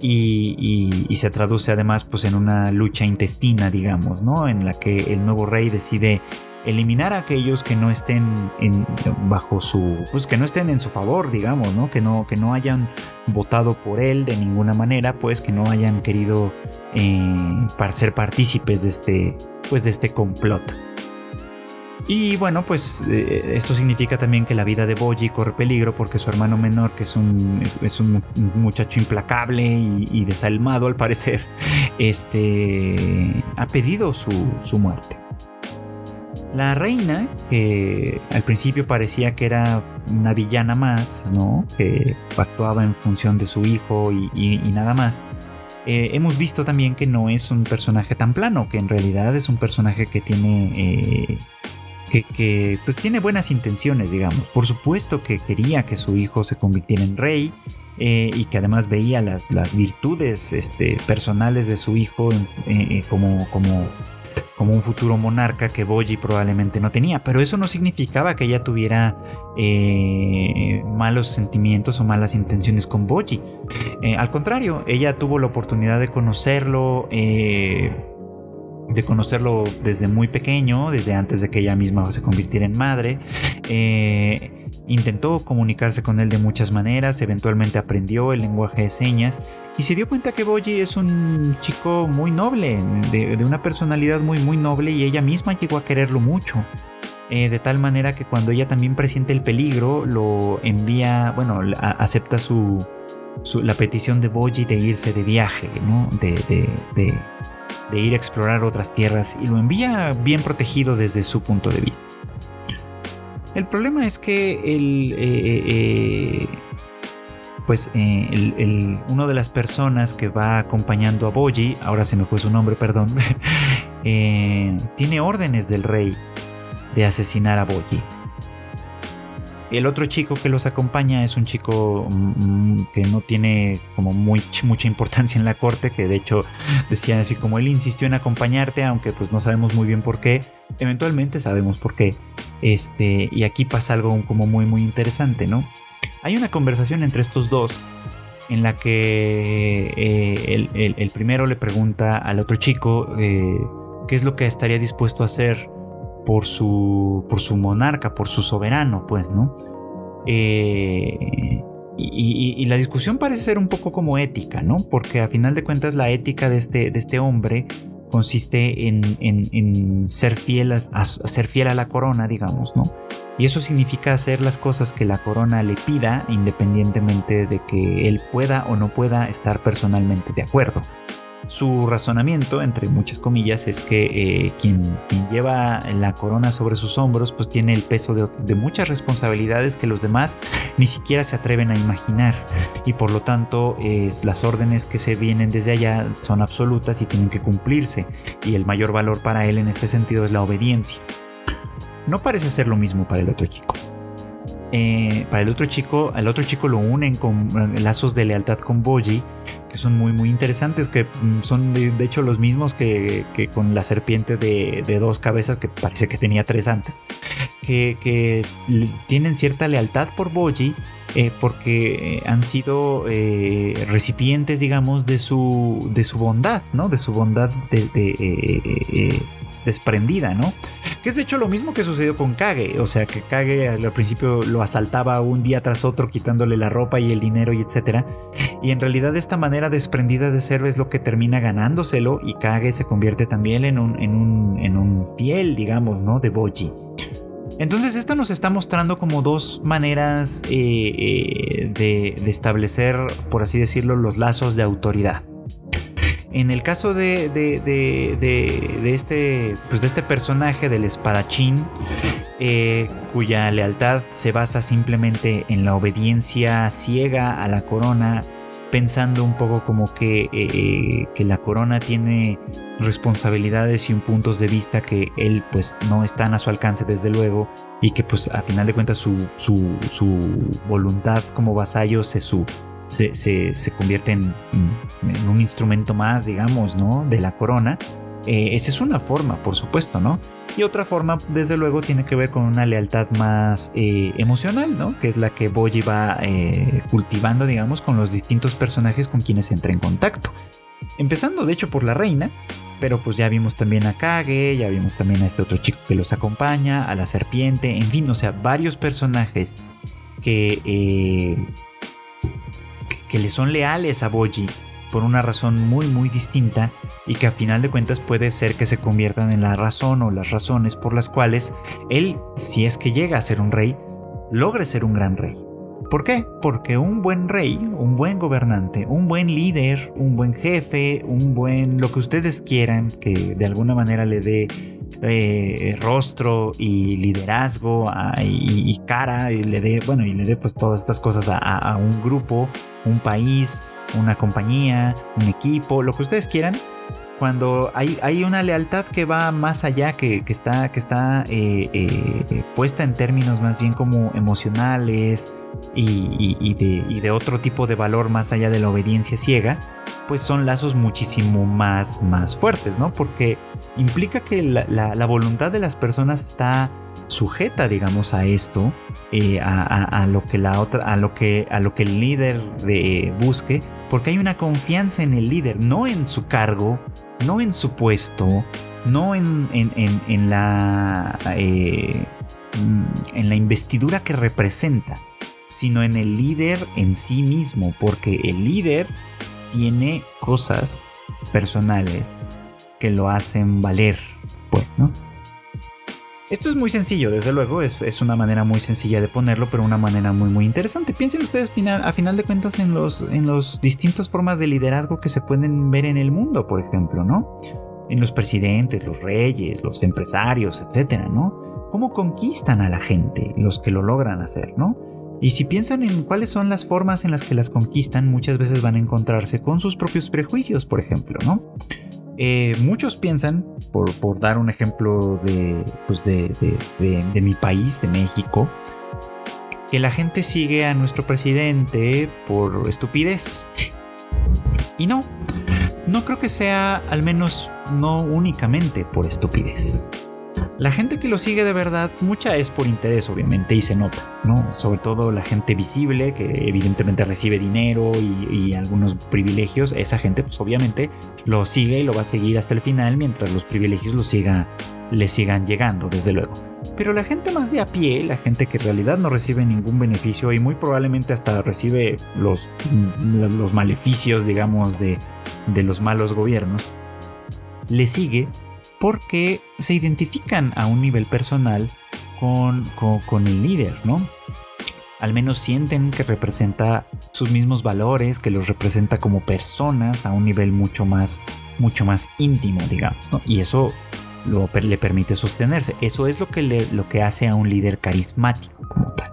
A: Y, se traduce además pues en una lucha intestina, digamos, ¿no? En la que el nuevo rey decide eliminar a aquellos que no estén en, bajo su pues que no estén en su favor digamos no que no que no hayan votado por él de ninguna manera pues que no hayan querido eh, ser partícipes de este pues de este complot y bueno, pues eh, esto significa también que la vida de Boji corre peligro porque su hermano menor, que es un, es, un muchacho implacable y, desalmado al parecer, (laughs) este, ha pedido su, su muerte. La reina, que al principio parecía que era una villana más, ¿no? Que actuaba en función de su hijo y, nada más. Eh, hemos visto también que no es un personaje tan plano, que en realidad es un personaje que tiene eh, que, pues tiene buenas intenciones, digamos. Por supuesto que quería que su hijo se convirtiera en rey eh, y que además veía las, las virtudes este, personales de su hijo eh, eh, como, como, como un futuro monarca que Boji probablemente no tenía. Pero eso no significaba que ella tuviera malos sentimientos o malas intenciones con Boji. al contrario, ella tuvo la oportunidad de conocerlo de conocerlo desde muy pequeño, desde antes de que ella misma se convirtiera en madre. Eh, intentó comunicarse con él de muchas maneras, eventualmente aprendió el lenguaje de señas y se dio cuenta que Boji es un chico muy noble, de, una personalidad muy muy noble y ella misma llegó a quererlo mucho. Eh, de tal manera que cuando ella también presiente el peligro, lo envía, bueno, acepta su, la petición de Boji de irse de viaje, ¿no? de, de de ir a explorar otras tierras y lo envía bien protegido desde su punto de vista. El problema es que el, eh, eh, pues eh, uno de las personas que va acompañando a Boji, ahora se me fue su nombre, perdón, (laughs) tiene órdenes del rey de asesinar a Boji. El otro chico que los acompaña es un chico mm, mm, que no tiene como muy, mucha importancia en la corte, que de hecho decían así como él insistió en acompañarte, aunque pues no sabemos muy bien por qué. Eventualmente sabemos por qué. Este, y aquí pasa algo como muy muy interesante, ¿no? Hay una conversación entre estos dos en la que eh, el, primero le pregunta al otro chico eh, qué es lo que estaría dispuesto a hacer por su, por su monarca, por su soberano, pues, ¿no? Eh, y, la discusión parece ser un poco como ética, ¿no? Porque a final de cuentas la ética de este, de este hombre consiste en, ser, fiel a, ser fiel a la corona, digamos, ¿no? Y eso significa hacer las cosas que la corona le pida, independientemente de que él pueda o no pueda estar personalmente de acuerdo. Su razonamiento, entre muchas comillas, es que eh, quien, lleva la corona sobre sus hombros, pues tiene el peso de, muchas responsabilidades que los demás ni siquiera se atreven a imaginar. Y por lo tanto, las órdenes que se vienen desde allá son absolutas y tienen que cumplirse. Y el mayor valor para él en este sentido es la obediencia. No parece ser lo mismo para el otro chico. Eh, para el otro chico, al otro chico lo unen con eh, lazos de lealtad con Boji, que son muy muy interesantes, que mm, son de, hecho los mismos que, con la serpiente de, dos cabezas, que parece que tenía tres antes, que, tienen cierta lealtad por Boji. Eh, porque han sido recipientes, digamos, de su, de su bondad, ¿no? De su bondad de, desprendida, ¿no? Que es de hecho lo mismo que sucedió con Kage, o sea que Kage al principio lo asaltaba un día tras otro quitándole la ropa y el dinero y etcétera, y en realidad esta manera desprendida de ser es lo que termina ganándoselo y Kage se convierte también en un, en un, en un fiel, digamos, ¿no? De Boji. Entonces esto nos está mostrando como dos maneras eh, eh, de, de establecer, por así decirlo, los lazos de autoridad. En el caso de, de, de, este, pues de este personaje del espadachín, eh, cuya lealtad se basa simplemente en la obediencia ciega a la corona, pensando un poco como que, eh, que la corona tiene responsabilidades y un puntos de vista que él pues no están a su alcance desde luego y que pues a final de cuentas su, su, su voluntad como vasallo se, su, se, convierte en, un instrumento más, digamos, ¿no? De la corona. Eh, esa es una forma, por supuesto, ¿no? Y otra forma, desde luego, tiene que ver con una lealtad más eh, emocional, ¿no? Que es la que Boji va eh, cultivando, digamos, con los distintos personajes con quienes entra en contacto. Empezando, de hecho, por la reina, pero pues ya vimos también a Kage, ya vimos también a este otro chico que los acompaña, a la serpiente, en fin, o sea, varios personajes que que le son leales a Boji por una razón muy muy distinta y que a final de cuentas puede ser que se conviertan en la razón o las razones por las cuales él, si es que llega a ser un rey, logre ser un gran rey. ¿Por qué? Porque un buen rey, un buen gobernante, un buen líder, un buen jefe, un buen lo que ustedes quieran que de alguna manera le dé eh, rostro y liderazgo y, cara y le dé, bueno, y le dé pues todas estas cosas a, un grupo, un país, una compañía, un equipo, lo que ustedes quieran. Cuando hay, hay una lealtad que va más allá, que, está, que está eh, eh, puesta en términos más bien como emocionales, y, de, otro tipo de valor más allá de la obediencia ciega, pues son lazos muchísimo más, más fuertes, ¿no? Porque implica que la, voluntad de las personas está sujeta, digamos, a esto, eh, a, lo que la otra, a lo que, a lo que el líder busque, porque hay una confianza en el líder, no en su cargo, no en su puesto, no en, en, la, eh, en la investidura que representa sino en el líder en sí mismo, porque el líder tiene cosas personales que lo hacen valer, pues, ¿no? Esto es muy sencillo, desde luego, es, una manera muy sencilla de ponerlo, pero una manera muy muy interesante. Piensen ustedes a final de cuentas en los, en los distintas formas de liderazgo que se pueden ver en el mundo, por ejemplo, ¿no? En los presidentes, los reyes, los empresarios, etcétera, ¿no? ¿Cómo conquistan a la gente los que lo logran hacer, ¿no? Y si piensan en cuáles son las formas en las que las conquistan, muchas veces van a encontrarse con sus propios prejuicios, por ejemplo, ¿no? Eh, muchos piensan, por, dar un ejemplo pues de, de, mi país, de México, que la gente sigue a nuestro presidente por estupidez. Y no, no creo que sea al menos no únicamente por estupidez. La gente que lo sigue de verdad, mucha es por interés, obviamente, y se nota, ¿no? Sobre todo la gente visible, que evidentemente recibe dinero y, algunos privilegios, esa gente, pues obviamente, lo sigue y lo va a seguir hasta el final mientras los privilegios le sigan llegando, desde luego. Pero la gente más de a pie, la gente que en realidad no recibe ningún beneficio y muy probablemente hasta recibe los, los maleficios, digamos, de los malos gobiernos, le sigue porque se identifican a un nivel personal con, el líder, ¿no? Al menos sienten que representa sus mismos valores, que los representa como personas a un nivel mucho más, mucho más íntimo, digamos. Y eso lo, le permite sostenerse. Eso es lo que, lo que hace a un líder carismático como tal.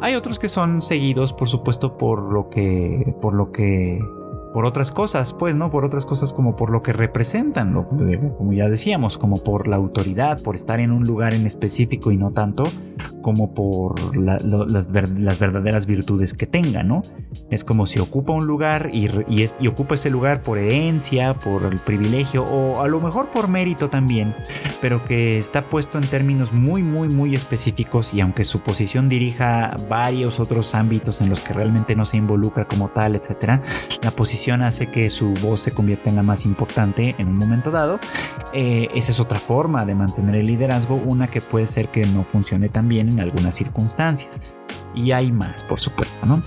A: Hay otros que son seguidos, por supuesto, por lo que, por lo que por otras cosas, pues, ¿no? Por otras cosas como por lo que representan, como ya decíamos, como por la autoridad, por estar en un lugar en específico y no tanto como por las, verdaderas virtudes que tenga, ¿no? Es como si ocupa un lugar y, ocupa ese lugar por herencia, por el privilegio o a lo mejor por mérito también, pero que está puesto en términos muy, muy, muy específicos y aunque su posición dirija varios otros ámbitos en los que realmente no se involucra como tal, etcétera, la posición hace que su voz se convierta en la más importante en un momento dado. Eh, esa es otra forma de mantener el liderazgo, una que puede ser que no funcione tan bien en algunas circunstancias. Y hay más, por supuesto, ¿no?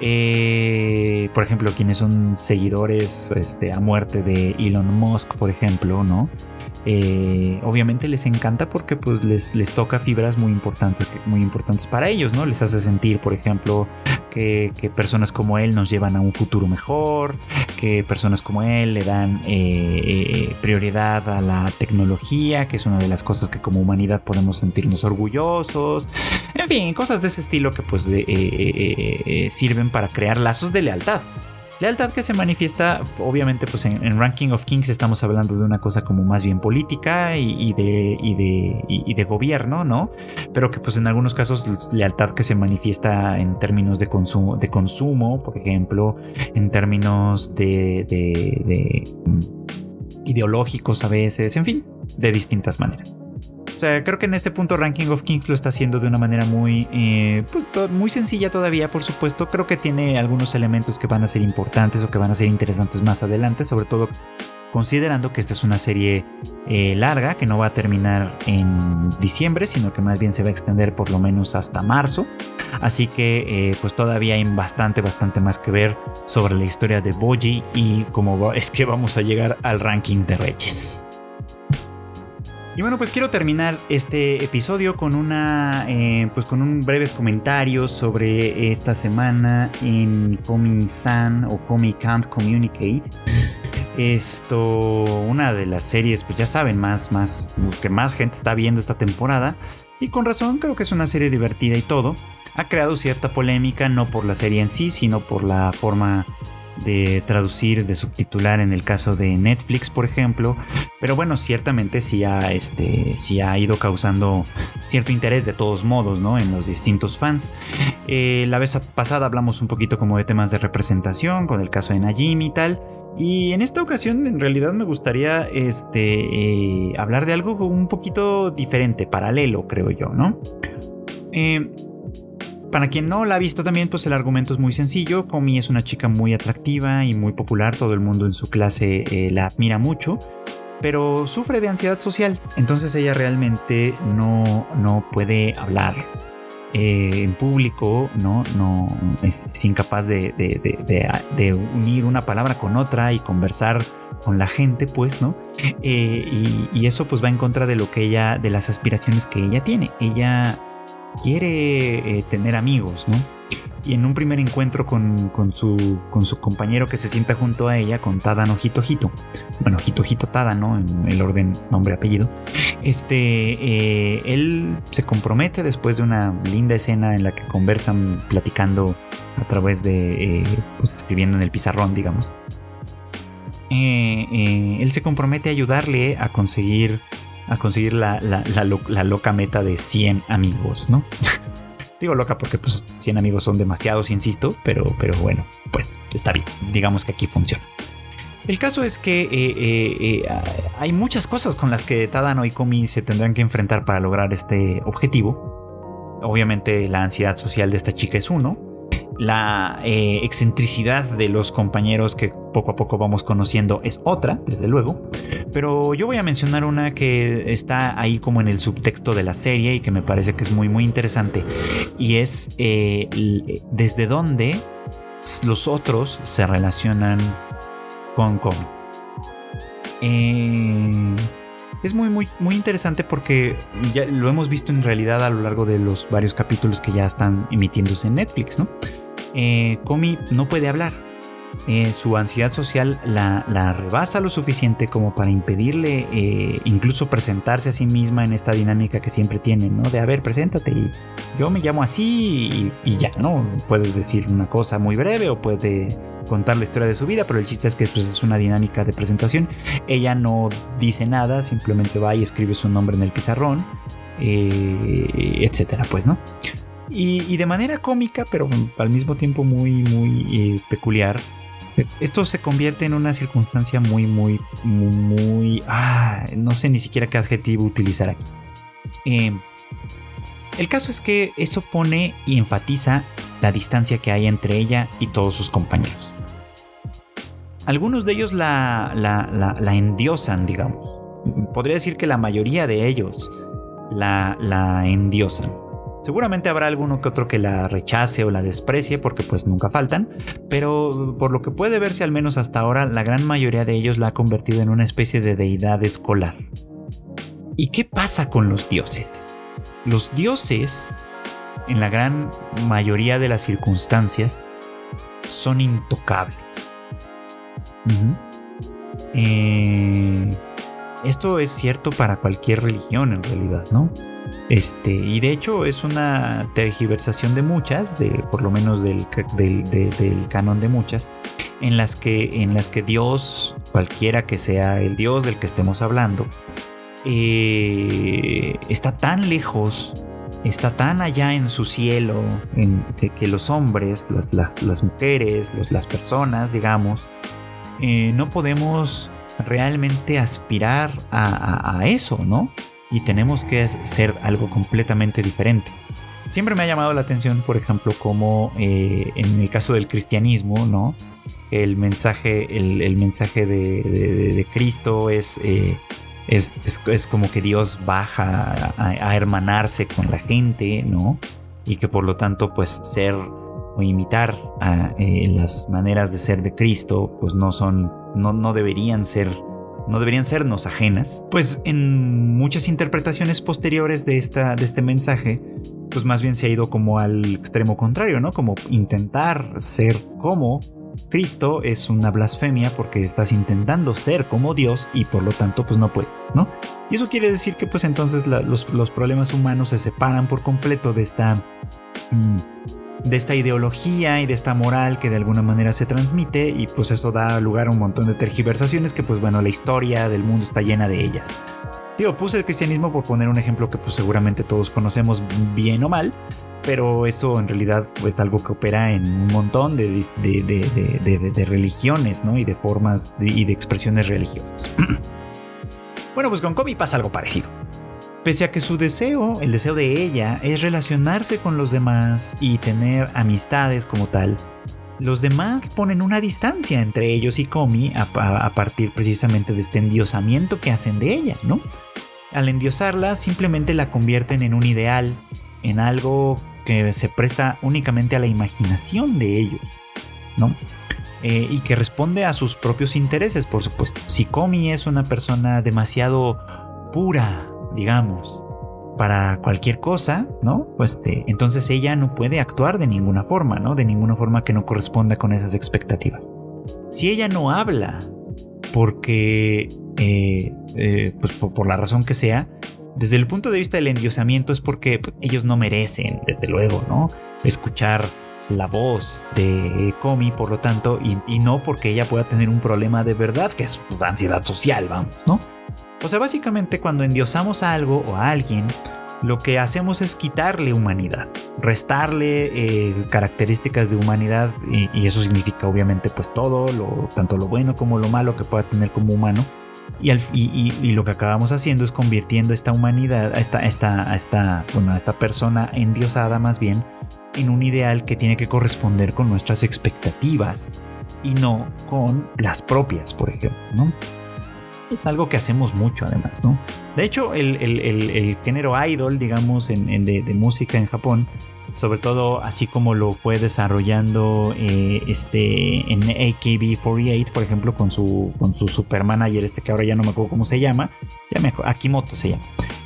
A: Eh, por ejemplo, quienes son seguidores este, a muerte de Elon Musk, por ejemplo, ¿no? Eh, obviamente les encanta porque pues les, les toca fibras muy importantes, muy importantes para ellos, ¿no? Les hace sentir, por ejemplo, que, personas como él nos llevan a un futuro mejor, que personas como él le dan eh, eh, prioridad a la tecnología, que es una de las cosas que como humanidad podemos sentirnos orgullosos, en fin, cosas de ese estilo que pues sirven para crear lazos de lealtad. Lealtad que se manifiesta, obviamente, pues en, Ranking of Kings estamos hablando de una cosa como más bien política y, de, y, de, gobierno, ¿no? Pero que pues en algunos casos lealtad que se manifiesta en términos de consumo, de consumo por ejemplo, en términos de, de mm, ideológicos a veces, en fin, de distintas maneras. Creo que en este punto Ranking of Kings lo está haciendo de una manera muy, eh, pues, muy sencilla todavía, por supuesto. Creo que tiene algunos elementos que van a ser importantes o que van a ser interesantes más adelante, sobre todo considerando que esta es una serie eh, larga que no va a terminar en diciembre, sino que más bien se va a extender por lo menos hasta marzo. Así que eh, pues todavía hay bastante, bastante más que ver sobre la historia de Boji y cómo (laughs) es que vamos a llegar al ranking de Reyes. Y bueno, pues quiero terminar este episodio con una, eh, pues con un breves comentario sobre esta semana en Comic-San o Comic Can't Communicate. Esto, una de las series, pues ya saben, más, más, que más gente está viendo esta temporada. Y con razón, creo que es una serie divertida y todo. Ha creado cierta polémica, no por la serie en sí, sino por la forma de traducir, de subtitular en el caso de Netflix, por ejemplo. Pero bueno, ciertamente sí ha, este, sí ha ido causando cierto interés de todos modos, ¿no? En los distintos fans. Eh, la vez pasada hablamos un poquito como de temas de representación, con el caso de Najim y tal. Y en esta ocasión en realidad me gustaría este, eh, hablar de algo un poquito diferente, paralelo, creo yo, ¿no? Eh, para quien no la ha visto también, pues el argumento es muy sencillo. Comi es una chica muy atractiva y muy popular, todo el mundo en su clase eh, la admira mucho, pero sufre de ansiedad social, entonces ella realmente no, no puede hablar. Eh, en público, ¿no? no es, incapaz de, unir una palabra con otra y conversar con la gente, pues, ¿no? Eh, y, y, eso pues va en contra de lo que ella, de las aspiraciones que ella tiene. Ella quiere eh, tener amigos, ¿no? Y en un primer encuentro con, su, con su compañero que se sienta junto a ella, con Tadano Hito bueno, Hito Tada, ¿no? En el orden nombre-apellido, este, eh, él se compromete después de una linda escena en la que conversan platicando a través de, eh, pues escribiendo en el pizarrón, digamos. él se compromete a ayudarle a conseguir a conseguir la, loca meta de 100 amigos, ¿no? (laughs) Digo loca porque pues 100 amigos son demasiados, insisto, pero, pero bueno, pues está bien, digamos que aquí funciona. El caso es que eh, eh, eh, hay muchas cosas con las que Tadano y Komi se tendrán que enfrentar para lograr este objetivo. Obviamente la ansiedad social de esta chica es uno, la eh, excentricidad de los compañeros que poco a poco vamos conociendo es otra, desde luego. Pero yo voy a mencionar una que está ahí como en el subtexto de la serie y que me parece que es muy muy interesante. Y es eh, desde dónde los otros se relacionan con Komi. Eh, es muy, muy, muy interesante porque ya lo hemos visto en realidad a lo largo de los varios capítulos que ya están emitiéndose en Netflix, ¿no? Eh, no puede hablar. Eh, su ansiedad social la, rebasa lo suficiente como para impedirle eh, incluso presentarse a sí misma en esta dinámica que siempre tienen, ¿no? De a ver, preséntate y yo me llamo así y, ya, ¿no? Puede decir una cosa muy breve o puede contar la historia de su vida, pero el chiste es que pues, es una dinámica de presentación. Ella no dice nada, simplemente va y escribe su nombre en el pizarrón, eh, etcétera, pues, ¿no? Y, de manera cómica, pero al mismo tiempo muy, muy eh, peculiar, esto se convierte en una circunstancia muy, muy, muy, ah, no sé ni siquiera qué adjetivo utilizar aquí. Em, el caso es que eso pone y enfatiza la distancia que hay entre ella y todos sus compañeros. Algunos de ellos la, la, la, endiosan, digamos. Podría decir que la mayoría de ellos la, la endiosan. Seguramente habrá alguno que otro que la rechace o la desprecie porque pues nunca faltan, pero por lo que puede verse al menos hasta ahora, la gran mayoría de ellos la ha convertido en una especie de deidad escolar. ¿Y qué pasa con los dioses? Los dioses, en la gran mayoría de las circunstancias, son intocables. Eh, esto es cierto para cualquier religión en realidad, ¿no? Este, y de hecho es una tergiversación de muchas, de, por lo menos del, canon de muchas, en las, que, en las que Dios, cualquiera que sea el Dios del que estemos hablando, eh, está tan lejos, está tan allá en su cielo, que, los hombres, las, mujeres, las personas, digamos, eh, no podemos realmente aspirar a, eso, ¿no? Y tenemos que ser algo completamente diferente. Siempre me ha llamado la atención, por ejemplo, como eh, en el caso del cristianismo, ¿no? El mensaje, el, mensaje de, Cristo es, eh, es, es, como que Dios baja a, hermanarse con la gente, ¿no? Y que por lo tanto, pues ser o imitar eh, las maneras de ser de Cristo, pues no son, no, no deberían ser no deberían sernos ajenas, pues en muchas interpretaciones posteriores de, esta, de este mensaje, pues más bien se ha ido como al extremo contrario, ¿no? Como intentar ser como Cristo es una blasfemia porque estás intentando ser como Dios y por lo tanto pues no puedes, ¿no? Y eso quiere decir que pues entonces los, problemas humanos se separan por completo de esta... Mm, de esta ideología y de esta moral que de alguna manera se transmite y pues eso da lugar a un montón de tergiversaciones que pues bueno la historia del mundo está llena de ellas. Digo, puse el cristianismo por poner un ejemplo que pues seguramente todos conocemos bien o mal, pero eso en realidad es pues, algo que opera en un montón de, de, religiones, ¿no? Y de formas y de expresiones religiosas. (clears throat) bueno, pues con Komi pasa algo parecido. Pese a que su deseo, el deseo de ella, es relacionarse con los demás y tener amistades como tal, los demás ponen una distancia entre ellos y Komi a, partir precisamente de este endiosamiento que hacen de ella, ¿no? Al endiosarla simplemente la convierten en un ideal, en algo que se presta únicamente a la imaginación de ellos, ¿no? Eh, y que responde a sus propios intereses, por supuesto. Si Komi es una persona demasiado pura, digamos, para cualquier cosa, ¿no? Pues entonces ella no puede actuar de ninguna forma, ¿no? De ninguna forma que no corresponda con esas expectativas. Si ella no habla porque, eh, eh, pues por, la razón que sea, desde el punto de vista del endiosamiento es porque pues, ellos no merecen, desde luego, ¿no? Escuchar la voz de Comi, por lo tanto, y, no porque ella pueda tener un problema de verdad, que es pues, ansiedad social, vamos, ¿no? O sea, básicamente cuando endiosamos a algo o a alguien, lo que hacemos es quitarle humanidad, restarle eh, características de humanidad y, eso significa obviamente pues todo, lo, tanto lo bueno como lo malo que pueda tener como humano. Y, lo que acabamos haciendo es convirtiendo esta humanidad, a esta, esta, esta, bueno, esta persona endiosada más bien, en un ideal que tiene que corresponder con nuestras expectativas y no con las propias, por ejemplo, ¿no? Es algo que hacemos mucho además, ¿no? De hecho, el, género idol, digamos, en, de, música en Japón, sobre todo así como lo fue desarrollando eh, este, en AKB48, por ejemplo, con su, con su super manager, este que ahora ya no me acuerdo cómo se llama, ya me acuerdo, Akimoto se llama.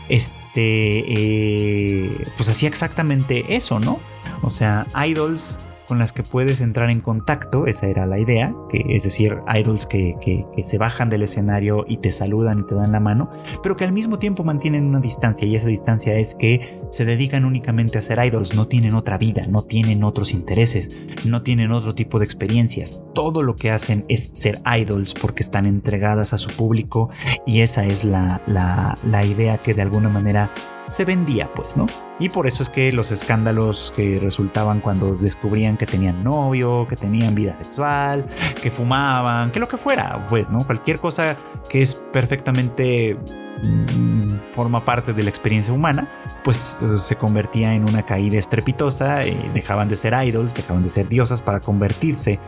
A: Este, eh, pues hacía exactamente eso, ¿no? O sea, idols con las que puedes entrar en contacto, esa era la idea, que es decir, idols que, se bajan del escenario y te saludan y te dan la mano, pero que al mismo tiempo mantienen una distancia y esa distancia es que se dedican únicamente a ser idols, no tienen otra vida, no tienen otros intereses, no tienen otro tipo de experiencias, todo lo que hacen es ser idols porque están entregadas a su público y esa es la, la idea que de alguna manera se vendía, pues, ¿no? Y por eso es que los escándalos que resultaban cuando descubrían que tenían novio, que tenían vida sexual, que fumaban, que lo que fuera, pues, ¿no? Cualquier cosa que es perfectamente mm, forma parte de la experiencia humana, pues se convertía en una caída estrepitosa, eh, dejaban de ser idols, dejaban de ser diosas para convertirse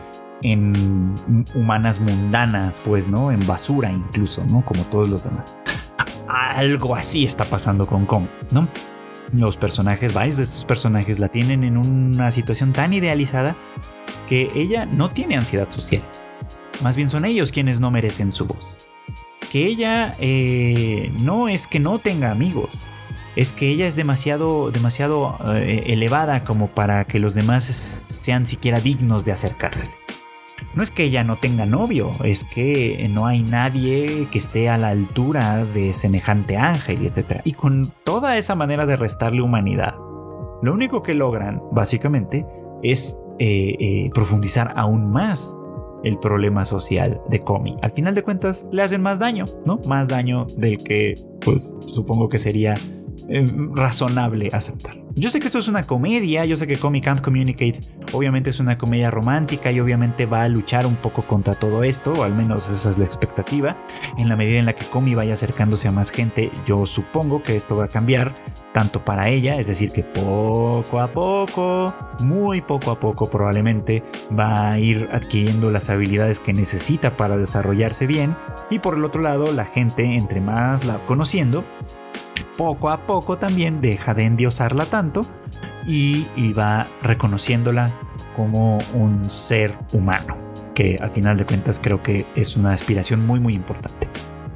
A: en humanas mundanas, pues, ¿no? En basura incluso, ¿no? Como todos los demás algo así está pasando con Kong, ¿no? Los personajes, varios de estos personajes la tienen en una situación tan idealizada que ella no tiene ansiedad social. Más bien son ellos quienes no merecen su voz. que ella eh, no es que no tenga amigos, es que ella es demasiado, demasiado eh, elevada como para que los demás sean siquiera dignos de acercársele. No es que ella no tenga novio, es que no hay nadie que esté a la altura de semejante ángel, etc. Y con toda esa manera de restarle humanidad, lo único que logran, básicamente, es eh, eh, profundizar aún más el problema social de Comi. Al final de cuentas, le hacen más daño, ¿no? Más daño del que, pues, supongo que sería eh, razonable aceptar. Yo sé que esto es una comedia, yo sé que Comic Can't Communicate obviamente es una comedia romántica y obviamente va a luchar un poco contra todo esto, o al menos esa es la expectativa. En la medida en la que Comi vaya acercándose a más gente, yo supongo que esto va a cambiar tanto para ella, es decir, que poco a poco, muy poco a poco probablemente va a ir adquiriendo las habilidades que necesita para desarrollarse bien y por el otro lado la gente entre más la conociendo poco a poco también deja de endiosarla tanto y, va reconociéndola como un ser humano, que al final de cuentas creo que es una aspiración muy muy importante.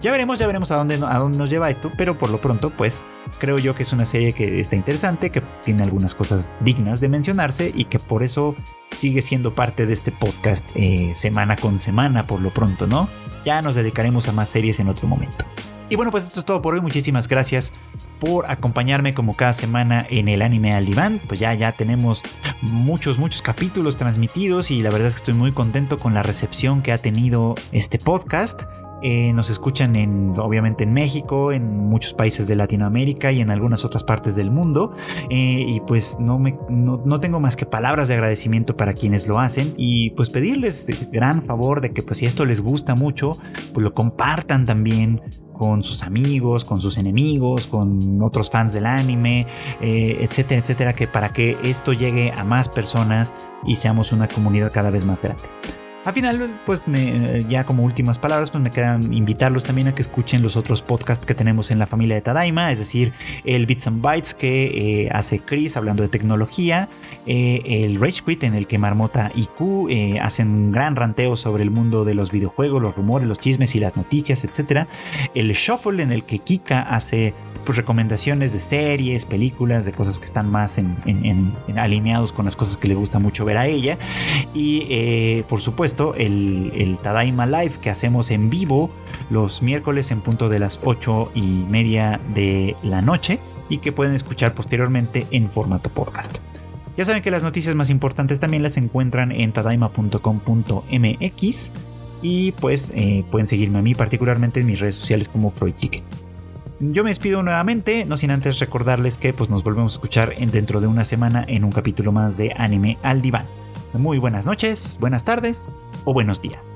A: Ya veremos, ya veremos a dónde, a dónde nos lleva esto, pero por lo pronto, pues creo yo que es una serie que está interesante, que tiene algunas cosas dignas de mencionarse y que por eso sigue siendo parte de este podcast eh, semana con semana, por lo pronto, ¿no? Ya nos dedicaremos a más series en otro momento. Y bueno, pues esto es todo por hoy. Muchísimas gracias por acompañarme como cada semana en el anime al diván. Pues ya, ya tenemos muchos, muchos capítulos transmitidos y la verdad es que estoy muy contento con la recepción que ha tenido este podcast. Eh, nos escuchan en, obviamente en México, en muchos países de Latinoamérica y en algunas otras partes del mundo. Eh, y pues no, me, no, tengo más que palabras de agradecimiento para quienes lo hacen y pues pedirles gran favor de que pues si esto les gusta mucho, pues lo compartan también con sus amigos, con sus enemigos, con otros fans del anime, eh, etcétera, etcétera, que para que esto llegue a más personas y seamos una comunidad cada vez más grande. Al final, pues me, ya como últimas palabras, pues me quedan invitarlos también a que escuchen los otros podcasts que tenemos en la familia de Tadaima, es decir, el Bits and Bytes que eh, hace Chris hablando de tecnología, eh, el Rage Quit en el que Marmota y Q eh, hacen un gran ranteo sobre el mundo de los videojuegos, los rumores, los chismes y las noticias, etc. El Shuffle en el que Kika hace pues, recomendaciones de series, películas, de cosas que están más en, alineados con las cosas que le gusta mucho ver a ella. Y por supuesto, el, Tadaima Live que hacemos en vivo los miércoles en punto de las 8 y media de la noche y que pueden escuchar posteriormente en formato podcast. Ya saben que las noticias más importantes también las encuentran en tadaima.com.mx y pues eh, pueden seguirme a mí particularmente en mis redes sociales como Freud Chicken. Yo me despido nuevamente, no sin antes recordarles que pues nos volvemos a escuchar en dentro de una semana en un capítulo más de Anime al Diván. Muy buenas noches, buenas tardes o buenos días.